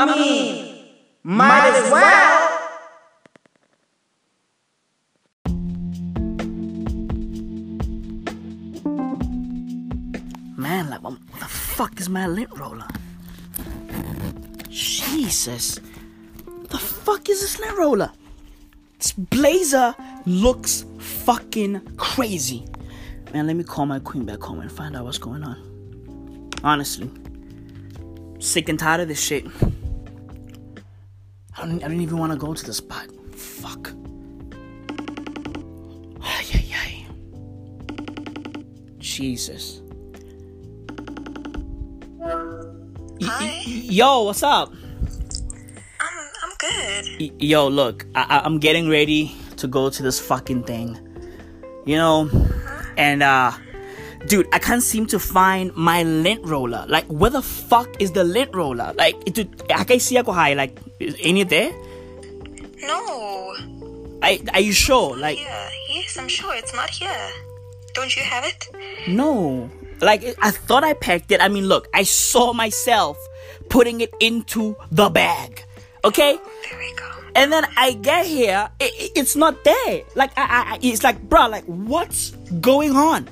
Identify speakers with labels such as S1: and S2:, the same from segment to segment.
S1: I mean, might as well.
S2: Man, like, what the fuck is my lint roller? Jesus. The fuck is this lint roller? This blazer looks fucking crazy. Man, let me call my queen back home and find out what's going on. Honestly. Sick and tired of this shit. I don't, I don't even want to go to the spot. Fuck. Ay, ay, ay. Jesus.
S3: Hi.
S2: Yo, what's up?
S3: I'm I'm good.
S2: Yo, look, I- I- I'm getting ready to go to this fucking thing. You know, and uh, dude, I can't seem to find my lint roller. Like, where the fuck is the lint roller? Like, dude, I can't see ako high. Like, is any there?
S3: No.
S2: I, are you sure? Like,
S3: Yeah. Yes, I'm sure it's not here. Don't you have it?
S2: no. Like, I thought I packed it. I mean, look, I saw myself putting it into the bag. Okay?
S3: Oh, there we go.
S2: And then I get here, i i- it's not there. Like, I, I, I- it's like, bruh, like, what's going on?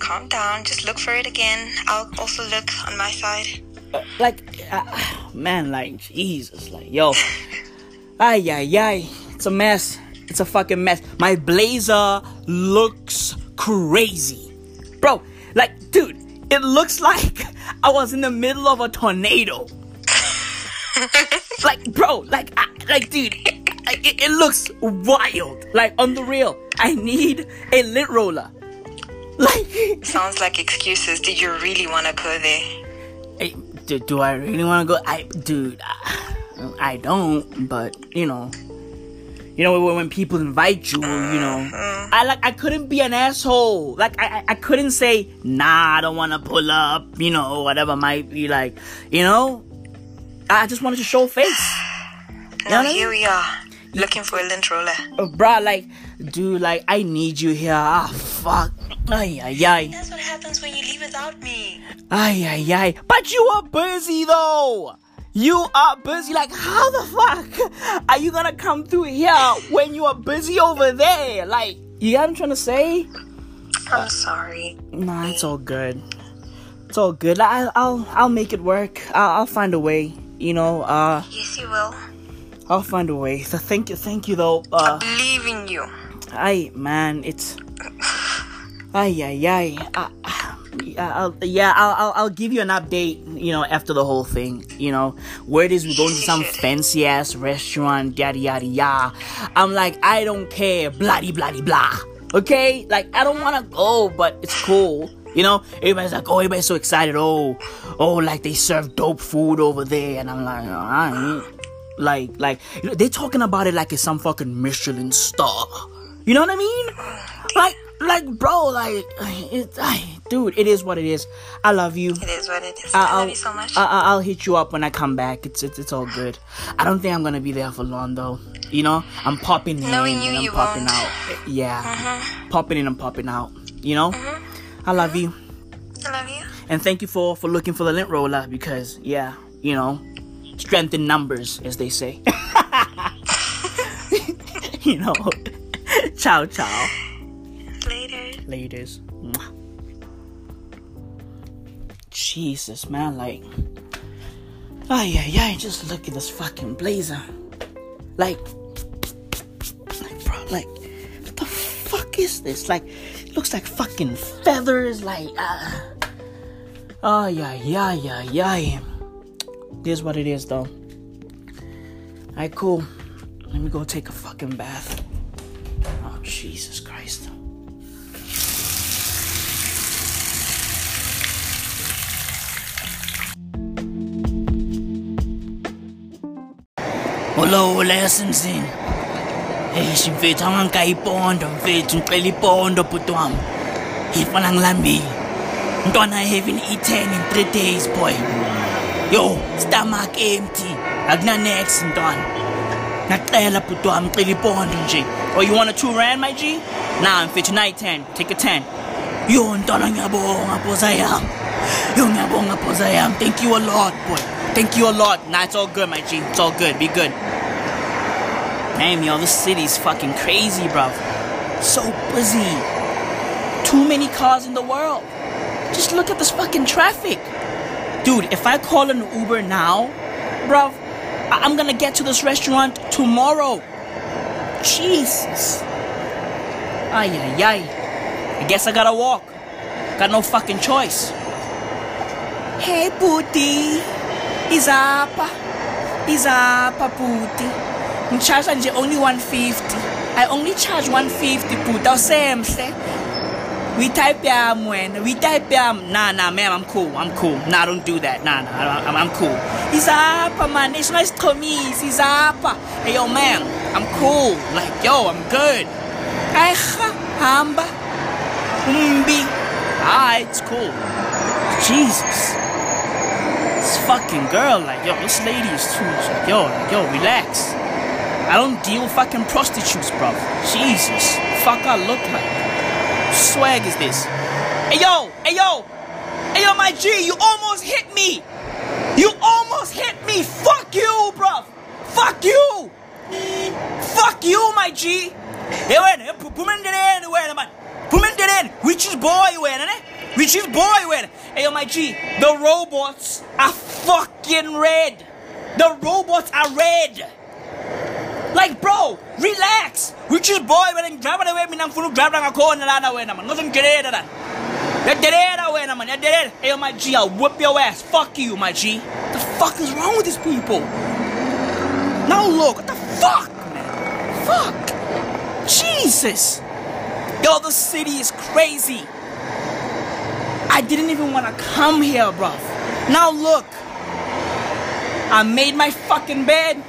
S3: Calm down. Just look for it again. I'll also look on my side.
S2: Like, uh, man, like, Jesus, like, yo. Ay, ay, ay. It's a mess. It's a fucking mess. My blazer looks crazy. Bro, like, dude, it looks like I was in the middle of a tornado. like, bro, like, I, like, dude, it, it, it looks wild. Like, on the real, I need a lint roller. Like,
S3: Sounds like excuses. Did you really want to go there?
S2: Do, do I really want to go? I, dude, I, I don't. But you know, you know when, when people invite you, you know, I like I couldn't be an asshole. Like I, I, couldn't say nah, I don't want to pull up. You know, whatever might be like. You know, I just wanted to show face.
S3: Now
S2: what I
S3: here we are, looking for a lint roller.
S2: Bruh, like, dude, like I need you here. Ah, fuck. Ay, ay, ay.
S3: That's what happens when you leave without me.
S2: Ay, ay, ay. But you are busy though. You are busy. Like, how the fuck are you gonna come through here when you are busy over there? Like, you get what I'm trying to say?
S3: I'm sorry.
S2: Nah, it's all good. It's all good. I, I'll, I'll make it work. I'll, I'll find a way. You know, uh,
S3: Yes, you will.
S2: I'll find a way. So thank you, thank you though. Uh,
S3: Believe in you.
S2: ay, man, it's. Ay, ay, ay. Uh, yeah, I'll, yeah, I'll, I'll, I'll give you an update, you know, after the whole thing. You know, where it is, we're going to some fancy ass restaurant, yada, yada, yada. I'm like, I don't care, bloody, bloody, blah. Okay? Like, I don't want to go, but it's cool. You know, everybody's like, oh, everybody's so excited. Oh, oh, like they serve dope food over there. And I'm like, I. Like, like, you know, they're talking about it like it's some fucking Michelin star. You know what I mean? Like, like, bro, like, it's, I, dude, it is what it is. I love you.
S3: It is what it is.
S2: I-
S3: I love you so much.
S2: I- I- I'll hit you up when I come back. It's, it's it's all good. I don't think I'm gonna be there for long though. You know, I'm popping in
S3: Knowing
S2: and
S3: you,
S2: I'm
S3: you
S2: popping
S3: won't.
S2: out. Yeah, mm-hmm. popping in and popping out. You know, mm-hmm. I love you
S3: I love you.
S2: and thank you for for looking for the lint roller because yeah, you know, strength in numbers as they say. you know, ciao ciao,
S3: Later.
S2: ladies. Mwah. Jesus, man, like, ay, yeah, yeah. just look at this fucking blazer. Like, like, bro, like, what the fuck is this? Like, it looks like fucking feathers, like, uh, ay, yeah, yeah, yeah, yeah. Here's what it is, though. Alright, cool. Let me go take a fucking bath. Oh, Jesus Christ. Hola, hola yasemzini. Eh, Eish mfethu angangika ipondo mfethu ngicela ipondo bhuti wami. Ngifana ngilambile. Mntwana haven't eaten in three days boy. Yo, stomach empty. Akuna next mntwana. Ngacela bhuti wami ngicela ipondo nje. Oh, you want a two rand my G? Nah mfethu nayi 10. Take a 10. Yo, ntwana ngiyabonga bhoza yami. Yo, ngiyabonga bhoza yami. Thank you a lot boy. Thank you a lot. Nah, it's all good, my G. It's all good. Be good. Damn, yo, this city's fucking crazy, bruv. So busy. Too many cars in the world. Just look at this fucking traffic. Dude, if I call an Uber now, bruv, I- am gonna get to this restaurant tomorrow. Jesus. Ay, ay, ay. I guess I gotta walk. Got no fucking choice. Hey, puti. Izapa. Izapa, puti. Ngicharge nje only 150. I only charge 150, puti. Awusemhle. We type yam when we type yam. Nah, nah, ma'am, I'm cool. I'm cool. Nah, don't do that. Nah, nah, I'm, I'm cool. Izapa, man. Meet. Izapa. Hey, yo, man, I'm cool. Like, yo, I'm good. Aicha, hamba. Umbi. Alright, it's cool. Jesus. This fucking girl, like, yo, this lady is too, like, yo, like, yo, relax. I don't deal with fucking prostitutes, bro. Jesus. Fuck I look like swag is this? Hey yo, hey yo, hey yo, my G, you almost hit me. You almost hit me. Fuck you, bruv. Fuck you. Fuck you, my G. Hey, when? Put me in pumendere, wait, man. Put me in Pumendere, which is boy, wait, ne? Which is boy, wait. Hey yo, my G, the robots are fucking red. The robots are red. Like bro, relax. Which is boy when I grab away me nang funu grab lang ako na lana wena man. Nothing gereda dan. Ya dereda wena man. Ya dereda. Eh. Hey my G, I'll whip your ass. Fuck you, my G. The fuck is wrong with these people? Now look, what the fuck, man? Fuck. Jesus. Yo, the city is crazy. I didn't even want to come here, bruv. Now look. I made my fucking bed.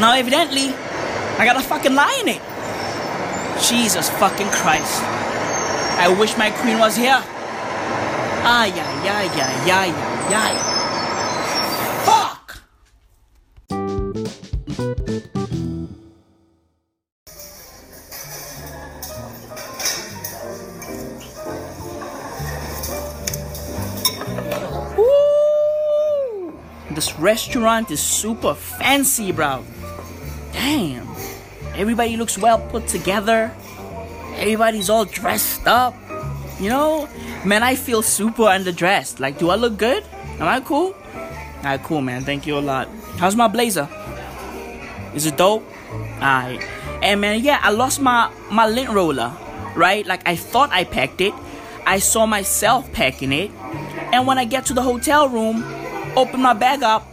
S2: Now, evidently, I gotta fucking lie in it. Jesus fucking Christ. I wish my queen was here. Ay, ay, ay, ay, ay, ay, ay. Fuck! This restaurant is super fancy, bro. Damn. Everybody looks well put together. Everybody's all dressed up. You know? Man, I feel super underdressed. Like, do I look good? Am I cool? Alright, cool, man. Thank you a lot. How's my blazer? Is it dope? Alright. And man, yeah, I lost my, my lint roller. Right? Like, I thought I packed it. I saw myself packing it. And when I get to the hotel room, open my bag up,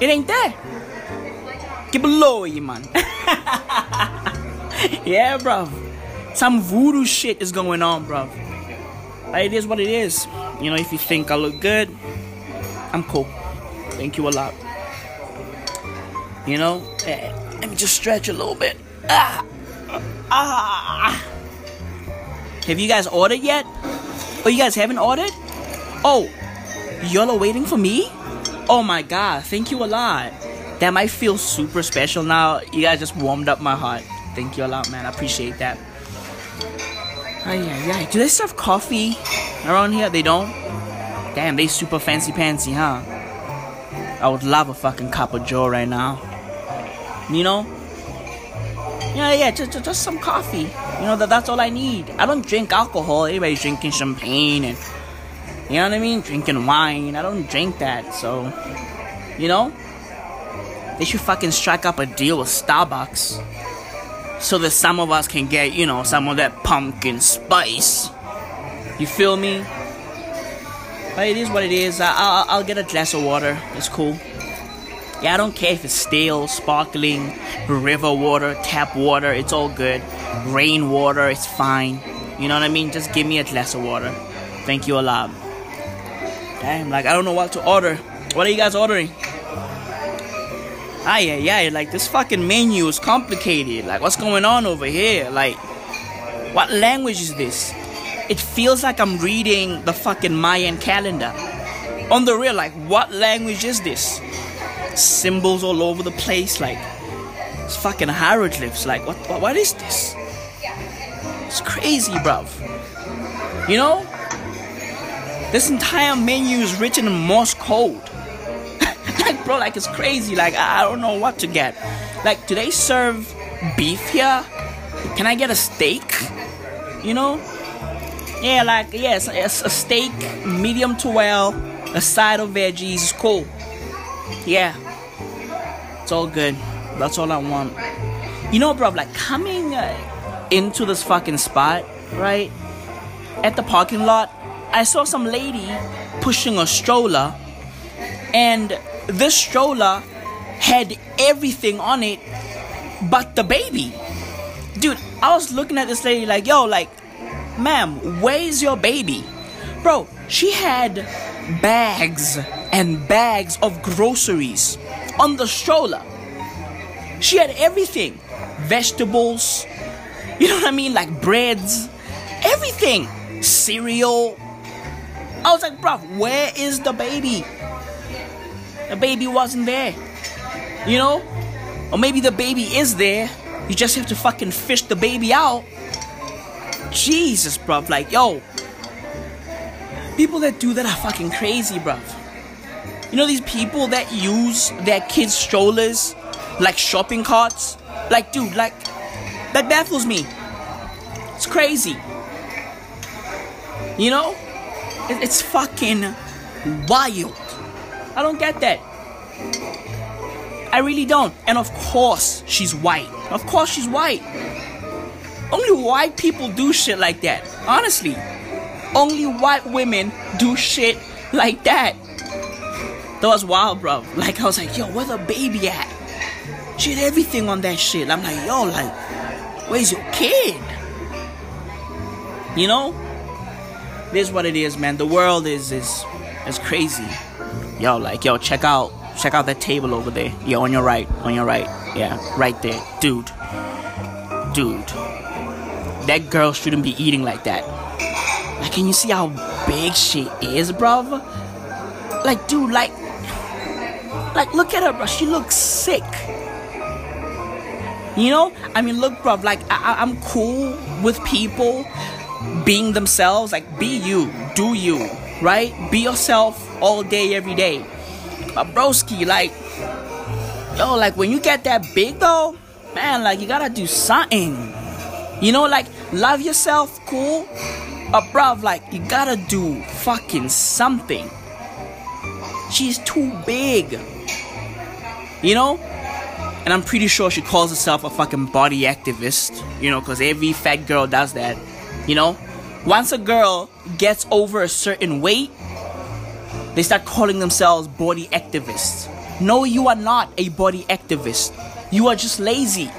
S2: it ain't there. You, man. yeah, bro. Some voodoo shit is going on, bro. It is what it is. You know, if you think I look good, I'm cool. Thank you a lot. You know, eh, let me just stretch a little bit. Ah, ah. Have you guys ordered yet? Oh, you guys haven't ordered? Oh, y'all are waiting for me? Oh my god, thank you a lot. That might feel super special now. You guys just warmed up my heart. Thank you a lot, man. I appreciate that. Ay, ay, ay. Do they serve coffee around here? They don't? Damn, they super fancy pantsy, huh? I would love a fucking cup of Joe right now. You know? Yeah, yeah, just, just, just some coffee. You know, that, that's all I need. I don't drink alcohol. Everybody's drinking champagne and, you know what I mean? Drinking wine. I don't drink that, so, you know? They should fucking strike up a deal with Starbucks so that some of us can get, you know, some of that pumpkin spice. You feel me? But it is what it is. I, I'll, I'll get a glass of water. It's cool. Yeah, I don't care if it's stale, sparkling, river water, tap water. It's all good. Rain water, it's fine. You know what I mean? Just give me a glass of water. Thank you a lot. Damn, like I don't know what to order. What are you guys ordering? Ay, ay, ay, like this fucking menu is complicated. Like, what's going on over here? Like, what language is this? It feels like I'm reading the fucking Mayan calendar. On the real, like, what language is this? Symbols all over the place, like, it's fucking hieroglyphs. Like, what, what, what is this? It's crazy, bruv. You know? This entire menu is written in Morse code. Bro. Like it's crazy. Like I don't know what to get. Like, do they serve beef here? Can I get a steak? You know? Yeah, like yes, yeah, a steak, medium to well, a side of veggies is cool. Yeah, it's all good. That's all I want. You know, bro, like coming uh, into this fucking spot, right? At the parking lot, I saw some lady pushing a stroller, and this stroller had everything on it but the baby. Dude, I was looking at this lady like, yo, like, ma'am, where's your baby? Bro, she had bags and bags of groceries on the stroller. She had everything vegetables, you know what I mean? Like breads, everything, cereal. I was like, bro, where is the baby? The baby wasn't there. You know? Or maybe the baby is there. You just have to fucking fish the baby out. Jesus, bruv. Like, yo. People that do that are fucking crazy, bruv. You know these people that use their kids' strollers like shopping carts? Like, dude, like, that baffles me. It's crazy. You know? It's fucking wild. I don't get that. I really don't. And of course, she's white. Of course, she's white. Only white people do shit like that. Honestly. Only white women do shit like that. That was wild, bro. Like, I was like, yo, where the baby at? She had everything on that shit. I'm like, yo, like, where's your kid? You know? This is what it is, man. The world is is is crazy. Yo, like, yo, check out check out that table over there. Yeah, on your right, on your right. Yeah, right there. Dude. Dude. That girl shouldn't be eating like that. Like, can you see how big she is, bruv? Like, dude, like like look at her, bro. She looks sick. You know? I mean, look, bro. like, I- I'm cool with people being themselves. Like, be you, do you, right? Be yourself all day, every day. But, broski, like, yo, like, when you get that big, though, man, like, you gotta do something. You know, like, love yourself, cool. But, bruv, like, you gotta do fucking something. She's too big. You know? And I'm pretty sure she calls herself a fucking body activist, you know, because every fat girl does that, you know? Once a girl gets over a certain weight, they start calling themselves body activists. No, you are not a body activist. You are just lazy.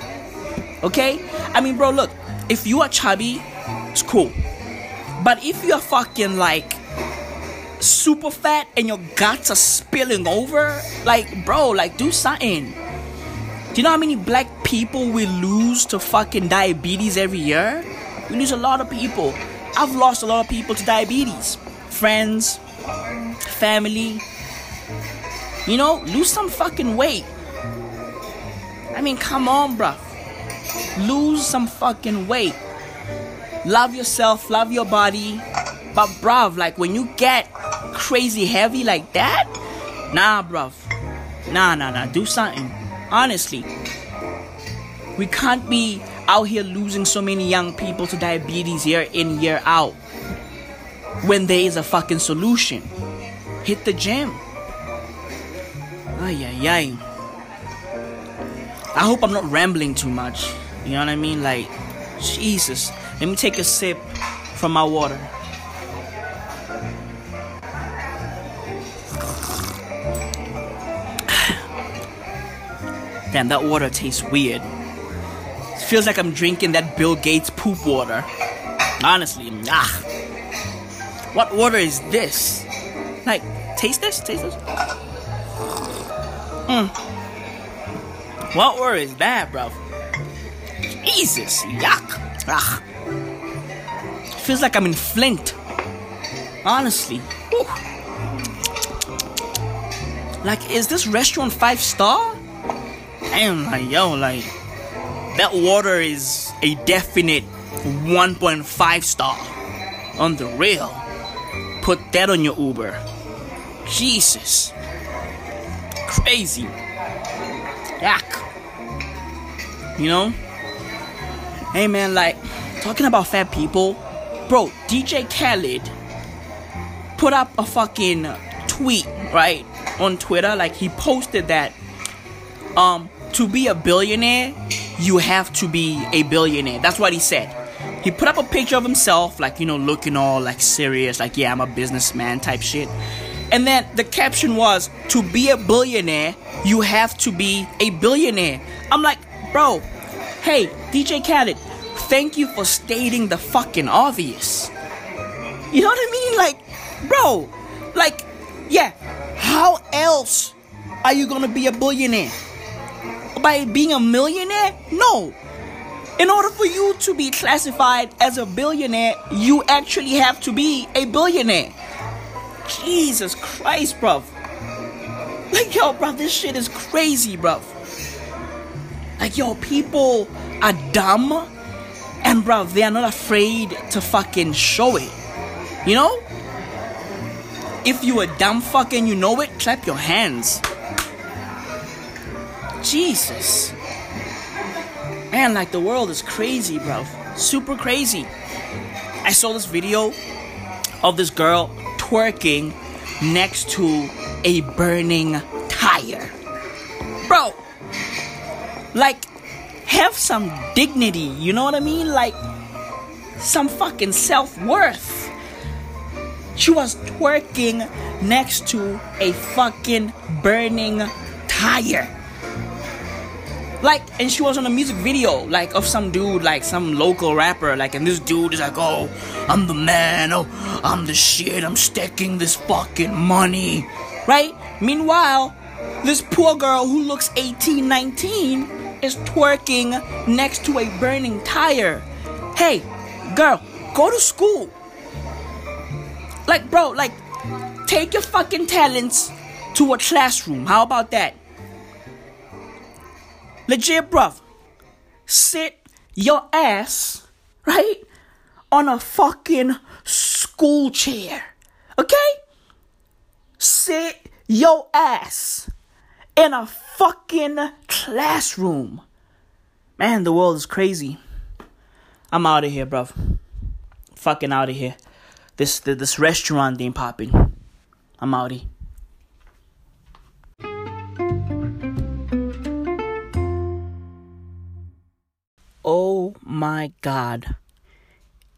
S2: Okay? I mean, bro, look, if you are chubby, it's cool. But if you're fucking like super fat and your guts are spilling over, like, bro, like, do something. Do you know how many black people we lose to fucking diabetes every year? We lose a lot of people. I've lost a lot of people to diabetes. Friends, family. You know, lose some fucking weight. I mean, come on, bruh. Lose some fucking weight. Love yourself, love your body. But, bruv, like when you get crazy heavy like that, nah, bruv. Nah, nah, nah. Do something. Honestly. We can't be out here losing so many young people to diabetes year in, year out. When there is a fucking solution. Hit the gym. Ay, ay, ay. I hope I'm not rambling too much. You know what I mean? Like, Jesus. Let me take a sip from my water. Damn, that water tastes weird. Feels like I'm drinking that Bill Gates poop water. Honestly, ah. What water is this? Like, taste this? Taste this? Mm. What water is that, bro? Jesus, yuck. Ah. Feels like I'm in Flint. Honestly. Whew. Like, is this restaurant five star? Damn, like, yo, like, that water is a definite 1.5 star. On the real. Put that on your Uber. Jesus. crazy. Yak. You know? Hey man, like, talking about fat people, bro, DJ Khaled put up a fucking tweet, right? On Twitter. Like he posted that um to be a billionaire, you have to be a billionaire. That's what he said. He put up a picture of himself, like, you know, looking all like serious, like, yeah, I'm a businessman type shit. And then the caption was, to be a billionaire, you have to be a billionaire. I'm like, bro, hey, DJ Khaled, thank you for stating the fucking obvious. You know what I mean? Like, bro, like, yeah, how else are you gonna be a billionaire? By being a millionaire? No. In order for you to be classified as a billionaire, you actually have to be a billionaire. Jesus Christ, bruv. Like, yo, bruv, this shit is crazy, bruv. Like, yo, people are dumb, and bruv, they are not afraid to fucking show it. You know? If you a dumb fucking, you know it, clap your hands. Jesus. Man, like the world is crazy, bro. Super crazy. I saw this video of this girl twerking next to a burning tire. Bro, like, have some dignity, you know what I mean? Like, some fucking self worth. She was twerking next to a fucking burning tire. Like, and she was on a music video, like, of some dude, like, some local rapper, like, and this dude is like, oh, I'm the man, oh, I'm the shit, I'm stacking this fucking money, right? Meanwhile, this poor girl who looks 18, 19 is twerking next to a burning tire. Hey, girl, go to school. Like, bro, like, take your fucking talents to a classroom. How about that? Legit, bruv. Sit your ass, right, on a fucking school chair. Okay? Sit your ass in a fucking classroom. Man, the world is crazy. I'm out of here, bruv. Fucking out of here. This this restaurant ain't popping. I'm outie. Oh my god.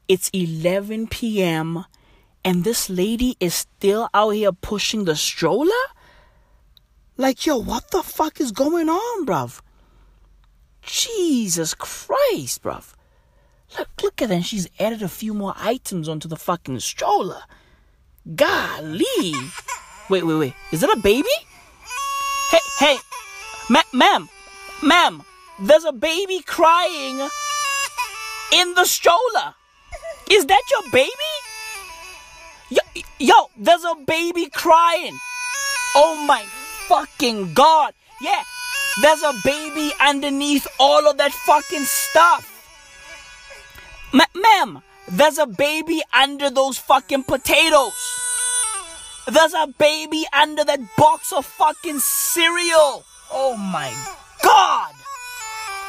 S2: It's 11 p.m. and this lady is still out here pushing the stroller? Like, yo, what the fuck is going on, bruv? Jesus Christ, bruv. Look, look at that. She's added a few more items onto the fucking stroller. Golly. Wait, wait, wait. Is that a baby? Hey, hey, ma- ma'am, ma'am, there's a baby crying in the stroller. Is that your baby? Yo, yo, there's a baby crying. Oh my fucking god. Yeah, there's a baby underneath all of that fucking stuff. Ma- ma'am, there's a baby under those fucking potatoes. There's a baby under that box of fucking cereal. Oh my god.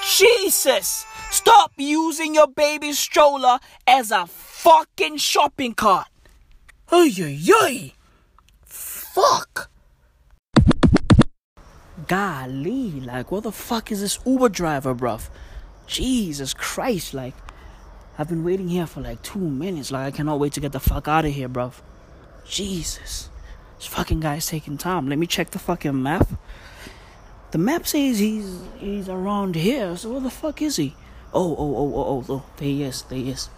S2: Jesus. Stop using your baby stroller as a fucking shopping cart. Ay, ay, ay. Fuck. Golly, like, what the fuck is this Uber driver, bruv? Jesus Christ, like, I've been waiting here for like two minutes. Like, I cannot wait to get the fuck out of here, bruv. Jesus. This fucking guy's taking time. Let me check the fucking map. The map says he's he's around here, so where the fuck is he? Oh, oh, oh, oh, oh, oh, there he is, there he is.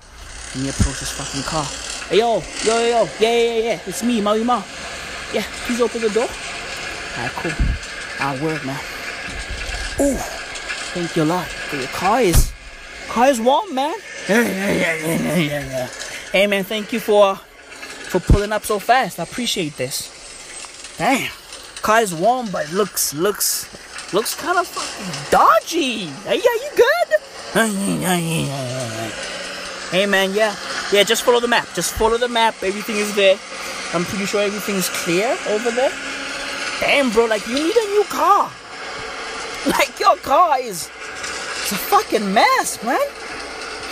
S2: Let me approach this fucking car. Hey, yo, yo, yo, yo, yeah, yeah, yeah, it's me, Maui Ma. Yeah, please open the door. Alright, cool. Ah, I'll work, man. Oh, thank you a lot. Your car is, car is warm, man. Yeah, yeah, yeah, yeah, yeah, yeah. Hey, man, thank you for, for pulling up so fast. I appreciate this. Damn, car is warm, but looks, looks, looks kind of fucking dodgy. Hey, yeah, you good? Hey, man, yeah, yeah. Just follow the map. Just follow the map. Everything is there. I'm pretty sure everything's clear over there. damn, bro, like you need a new car. Like your car is it's a fucking mess, man.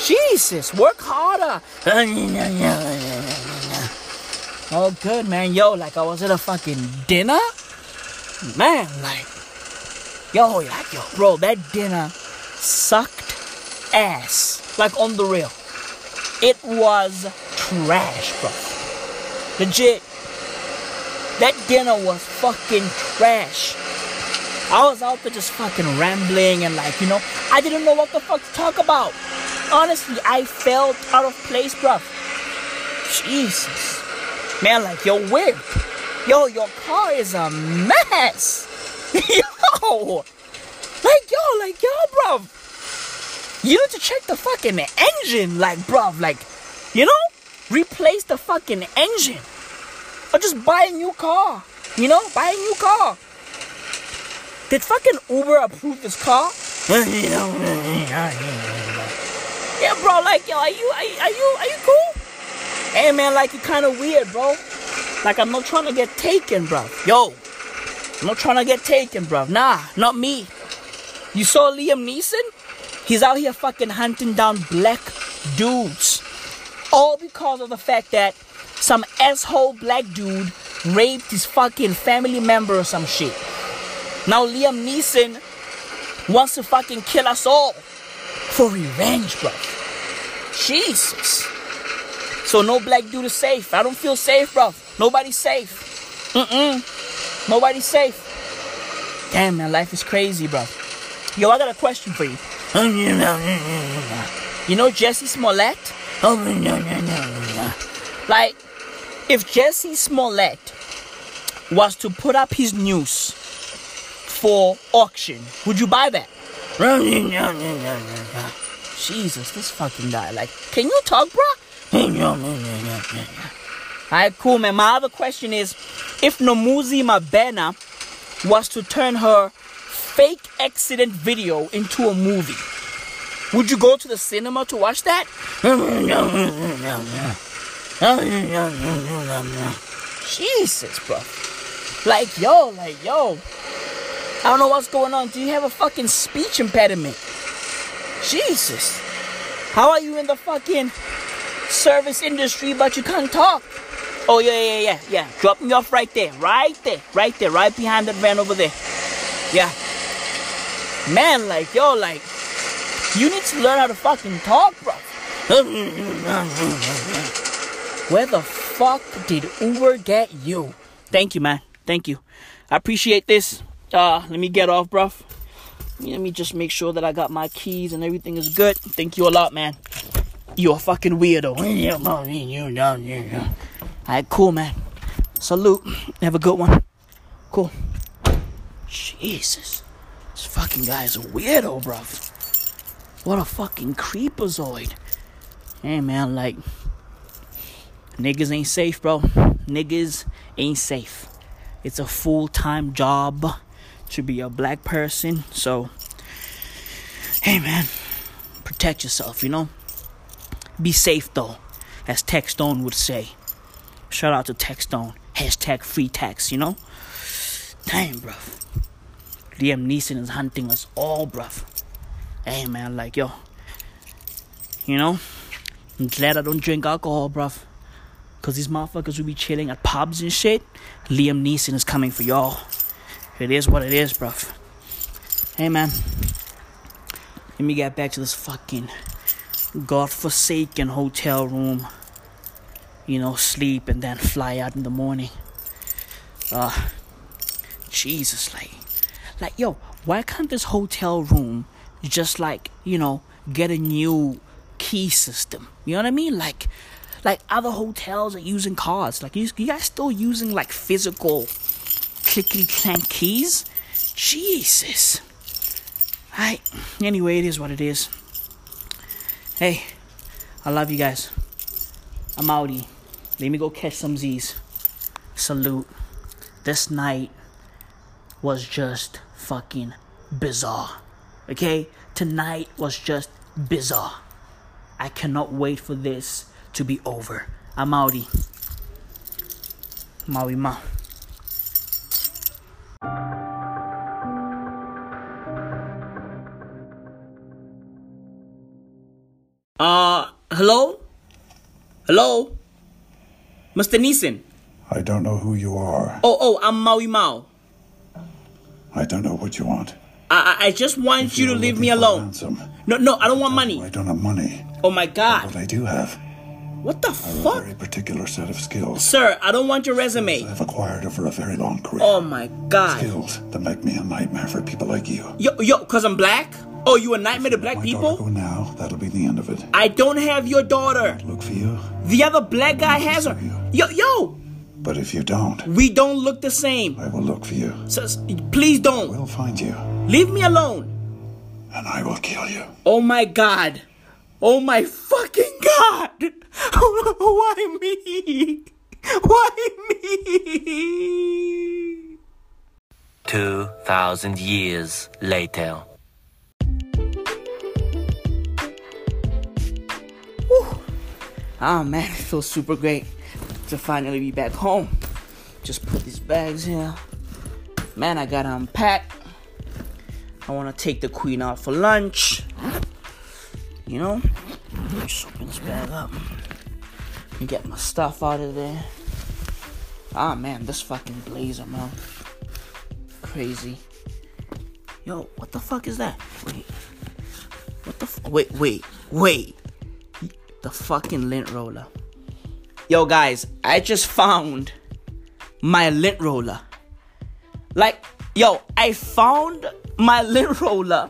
S2: Jesus, work harder. Oh, good, man. Yo, like I was at a fucking dinner. Man, like, yo, like, yo, bro, that dinner sucked ass. Like, on the real. It was trash, bro. Legit. That dinner was fucking trash. I was out there just fucking rambling and like, you know, I didn't know what the fuck to talk about. Honestly, I felt out of place, bro. Jesus. Man, like, yo, whip. Yo, your car is a mess. yo. Like, yo, like, yo, bro. You need to check the fucking engine, like, bruv, like, you know, replace the fucking engine, or just buy a new car. You know, buy a new car. Did fucking Uber approve this car? yeah, bro. Like, yo, are you, are you, are you, are you cool? Hey, man, like, you kind of weird, bro. Like, I'm not trying to get taken, bro. Yo, I'm not trying to get taken, bro. Nah, not me. You saw Liam Neeson? He's out here fucking hunting down black dudes. All because of the fact that some asshole black dude raped his fucking family member or some shit. Now Liam Neeson wants to fucking kill us all for revenge, bro. Jesus. So no black dude is safe. I don't feel safe, bro. Nobody's safe. Mm-mm. Nobody's safe. Damn, man, life is crazy, bro. Yo, I got a question for you. You know Jussie Smollett? Like, if Jussie Smollett was to put up his news for auction, would you buy that? Jesus, this fucking guy. Like, can you talk, bro? Alright, cool, man. My other question is if Nomuzi Mabena was to turn her fake accident video into a movie, would you go to the cinema to watch that? Jesus, bro. Like, yo, like, yo. I don't know what's going on. Do you have a fucking speech impediment? Jesus. How are you in the fucking service industry but you can't talk? Oh, yeah, yeah, yeah, yeah. Drop me off right there. Right there. Right there. Right behind that van over there. Yeah. Man, like, yo, like, you need to learn how to fucking talk, bro. Where the fuck did Uber get you? Thank you, man. Thank you. I appreciate this. Uh, let me get off, bruv. Let me just make sure that I got my keys and everything is good. Thank you a lot, man. You're a fucking weirdo. Alright, cool, man. Salute. Have a good one. Cool. Jesus. This fucking guy is a weirdo, bruv. What a fucking creepazoid. Hey, man, like, niggas ain't safe, bro. Niggas ain't safe. It's a full time job to be a black person. So, hey, man, protect yourself, you know? Be safe, though, as Tech Stone would say. Shout out to Tech Stone. Hashtag free tax, you know? Damn, bruv. Liam Neeson is hunting us all, bruv. Hey, man, like, yo. You know? I'm glad I don't drink alcohol, bruv. Cause these motherfuckers will be chilling at pubs and shit. Liam Neeson is coming for y'all. It is what it is, bruv. Hey, man. Let me get back to this fucking godforsaken hotel room. You know, sleep and then fly out in the morning. Uh, Jesus, like, like, yo, why can't this hotel room just like, you know, get a new key system? You know what I mean? Like, like other hotels are using cards. Like, you, you guys still using like physical clickety clank keys? Jesus. Alright. Anyway, it is what it is. Hey, I love you guys. I'm outie. Let me go catch some Z's. Salute. This night was just fucking bizarre. Okay? Tonight was just bizarre. I cannot wait for this to be over. I'm outie. Maui Ma. Uh, hello? Hello? Mr. Neeson?
S4: I don't know who you are.
S2: Oh, oh, I'm Maui Mao.
S4: I don't know what you want.
S2: I, I I just want
S4: If
S2: you to leave me alone.
S4: ransom,
S2: No, no, I don't want money.
S4: I don't have money.
S2: Oh my god.
S4: What I do have
S2: What the
S4: are a very particular set of skills
S2: Sir, I don't want your resume.
S4: I've acquired over a very long career.
S2: Oh my god.
S4: Skills that make me a nightmare for people like you.
S2: Yo, yo, cause I'm black? Oh, you a nightmare to black
S4: My daughter go now. That'll be the end of it.
S2: I don't have your daughter.
S4: Look for you.
S2: The other black guy has her. Yo, yo,
S4: But if you don't,
S2: we don't look the same.
S4: I will look for you.
S2: So, please don't.
S4: We'll find you,
S2: Leave me alone.
S4: and I will kill you.
S2: Oh my god. Oh my fucking god. Why me? Why me?
S5: 2,000 years later.
S2: Oh man, it feels super great to finally be back home. Just put these bags here. Man, I gotta unpack. I wanna take the queen out for lunch. You know? Just open this bag up. And get my stuff out of there. Ah man, this fucking blazer, man. Crazy. Yo, what the fuck is that? Wait. What the f- wait, wait, wait the fucking lint roller. Yo, guys, I just found my lint roller. Like, yo, I found my lint roller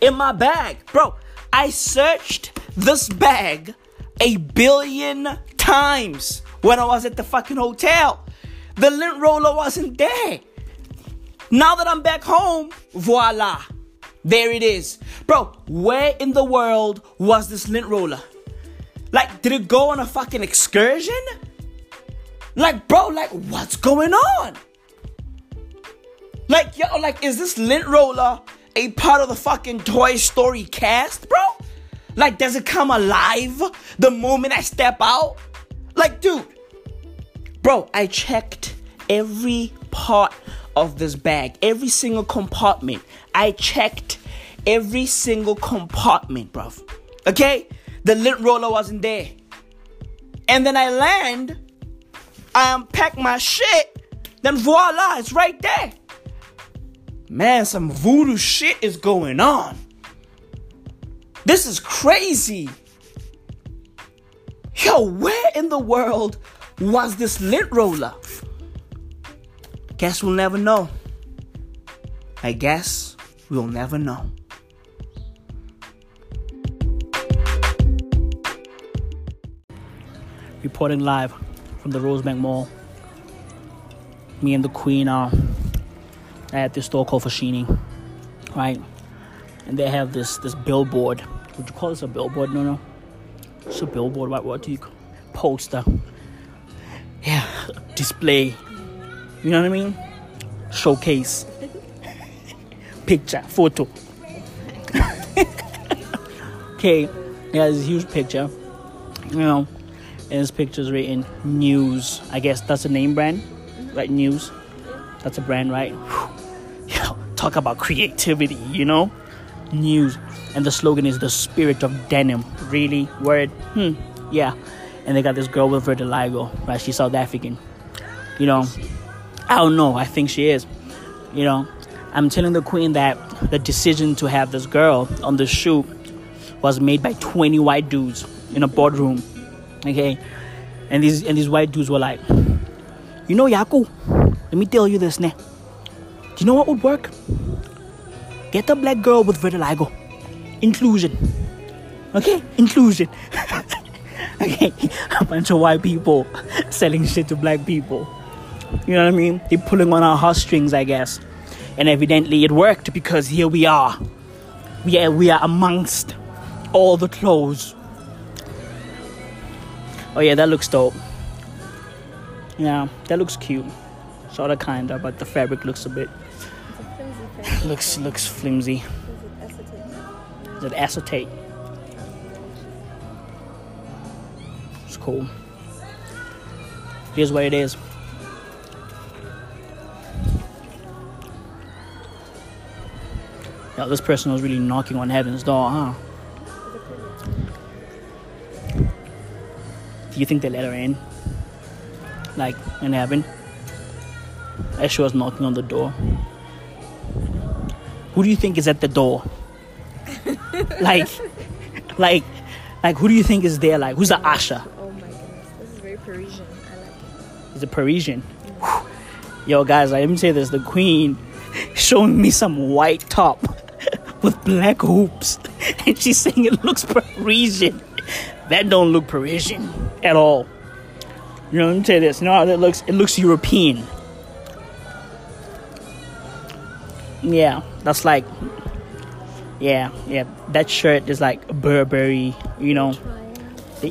S2: in my bag. Bro, I searched this bag a billion times when I was at the fucking hotel. The lint roller wasn't there. Now that I'm back home, voila. There it is. Bro, where in the world was this lint roller? Like, did it go on a fucking excursion? Like, bro, like, what's going on? Like, yo, like, is this lint roller a part of the fucking Toy Story cast, bro? Like, does it come alive the moment I step out? Like, dude, bro, I checked every part of this bag, every single compartment. I checked every single compartment, bro. Okay? The lint roller wasn't there. And then I land, um, I unpack my shit, then voila, it's right there. Man, some voodoo shit is going on. This is crazy. Yo, where in the world was this lint roller? Guess we'll never know. I guess we'll never know. Reporting live from the Rosebank Mall. Me and the Queen are at this store called Foschini, right? And they have this this billboard. Would you call this a billboard? No, no. It's a billboard. What, what do you call Poster. Yeah, display. You know what I mean? Showcase. Picture, photo. okay, yeah, this huge picture. You know, and this picture's written news. I guess that's a name brand, right? News. That's a brand, right? Talk about creativity, you know? News. And the slogan is the spirit of denim. Really? Word? Hmm. Yeah. And they got this girl with vitiligo, right? She's South African. You know, I don't know. I think she is. You know, I'm telling the queen that the decision to have this girl on the shoot was made by 20 white dudes in a boardroom. Okay, and these and these white dudes were like, you know, Yaku, let me tell you this now. Do you know what would work? Get a black girl with vitiligo. Inclusion. Okay, inclusion. okay, a bunch of white people selling shit to black people. You know what I mean? They're pulling on our heartstrings, I guess. And evidently it worked because here we are. We are, we are amongst all the clothes. Oh yeah, that looks dope. Yeah, that looks cute. Sorta kinda, but the fabric looks a bit looks looks flimsy. Is it acetate? Is it acetate? It's cool. Here's what it is. Yeah, this person was really knocking on heaven's door, huh? Do you think they let her in? Like in heaven? As she was knocking on the door. Who do you think is at the door? like, like, like, who do you think is there? Like, who's the usher?
S6: Oh my goodness, this is very Parisian. I like it.
S2: Is it Parisian? Yo, guys, let me say this: the Queen showing me some white top with black hoops, and she's saying it looks Parisian. That don't look Parisian at all. You know, let me tell you this. You know that looks? It looks European. Yeah, that's like, yeah, yeah. That shirt is like Burberry. You know, They-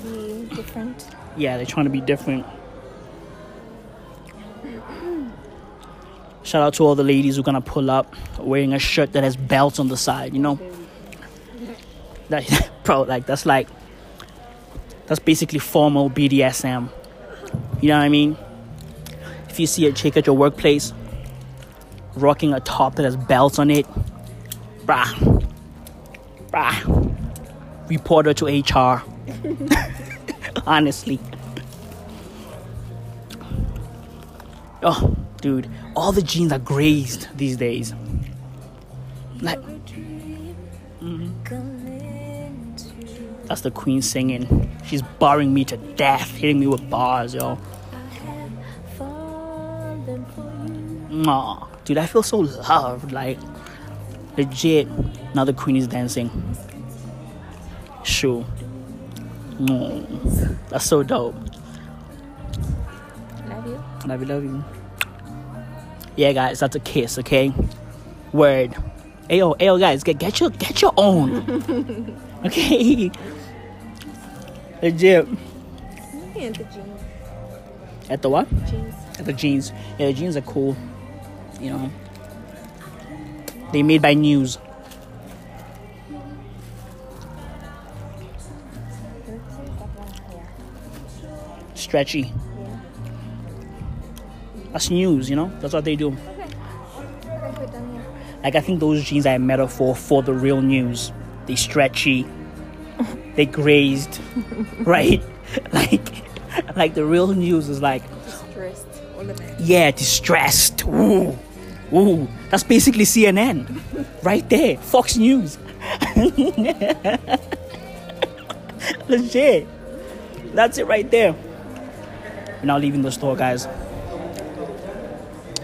S6: different.
S2: yeah, they're trying to be different. Shout out to all the ladies who are gonna pull up wearing a shirt that has belts on the side, you know? That, bro, like, that's like, that's basically formal BDSM. You know what I mean? If you see a chick at your workplace rocking a top that has belts on it, brah, brah, report her to HR. Honestly. Oh, dude, all the jeans are grazed these days. Like, that's the queen singing. She's barring me to death, hitting me with bars, yo. Aw, dude, I feel so loved. Like, legit. Now the queen is dancing. Sure. Mm, that's so dope.
S6: Love you.
S2: Love you, love you. Yeah, guys, that's a kiss, okay? Word. Ayo, ayo, guys, get get your get your own. okay. Legit.
S6: Looking at the jeans.
S2: At the what?
S6: Jeans.
S2: At the jeans. Yeah, the jeans are cool. You know. They made by News. Stretchy. That's news, you know? That's what they do.
S6: Okay. Okay, put down here.
S2: Like I think those jeans are a metaphor for the real news. They stretchy, they grazed, right? Like, like the real news is like,
S6: Stressed. All of it.
S2: yeah, distressed. Ooh, ooh. That's basically CNN, right there. Fox News. Legit. That's it right there. We're now leaving the store, guys.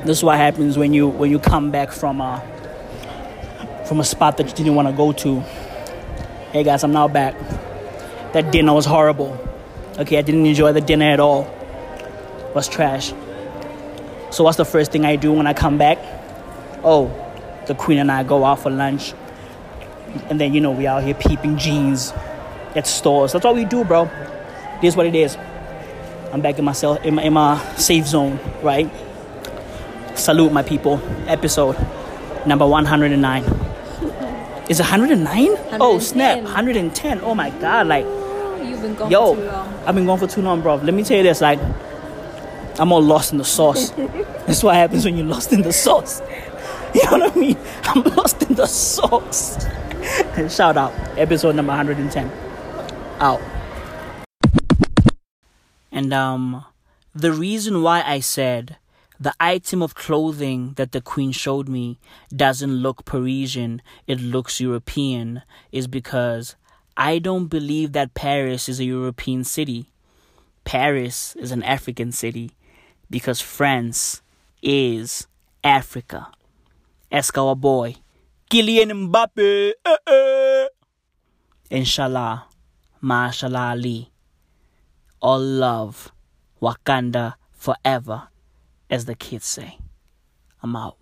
S2: This is what happens when you when you come back from a from a spot that you didn't want to go to. Hey guys, I'm now back. That dinner was horrible. Okay, I didn't enjoy the dinner at all. It was trash. So what's the first thing I do when I come back? Oh, the queen and I go out for lunch. And then you know we out here peeping jeans at stores. That's what we do, bro. It is what it is. I'm back in myself in my, in my safe zone, right? Salute my people. Episode number 109. Is it 109? Oh snap,
S6: 110.
S2: 110. Oh my god, like
S6: You've been gone
S2: yo,
S6: for too long.
S2: I've been gone for too long, bro. Let me tell you this, like I'm all lost in the sauce. That's what happens when you're lost in the sauce. You know what I mean? I'm lost in the sauce. Shout out, episode number 110. Out. And um the reason why I said the item of clothing that the queen showed me doesn't look Parisian, it looks European, is because I don't believe that Paris is a European city. Paris is an African city because France is Africa. Escobar boy. Kylian Mbappe. eh, eh. Inshallah. Mashallah Ali. All love. Wakanda forever, as the kids say. I'm out.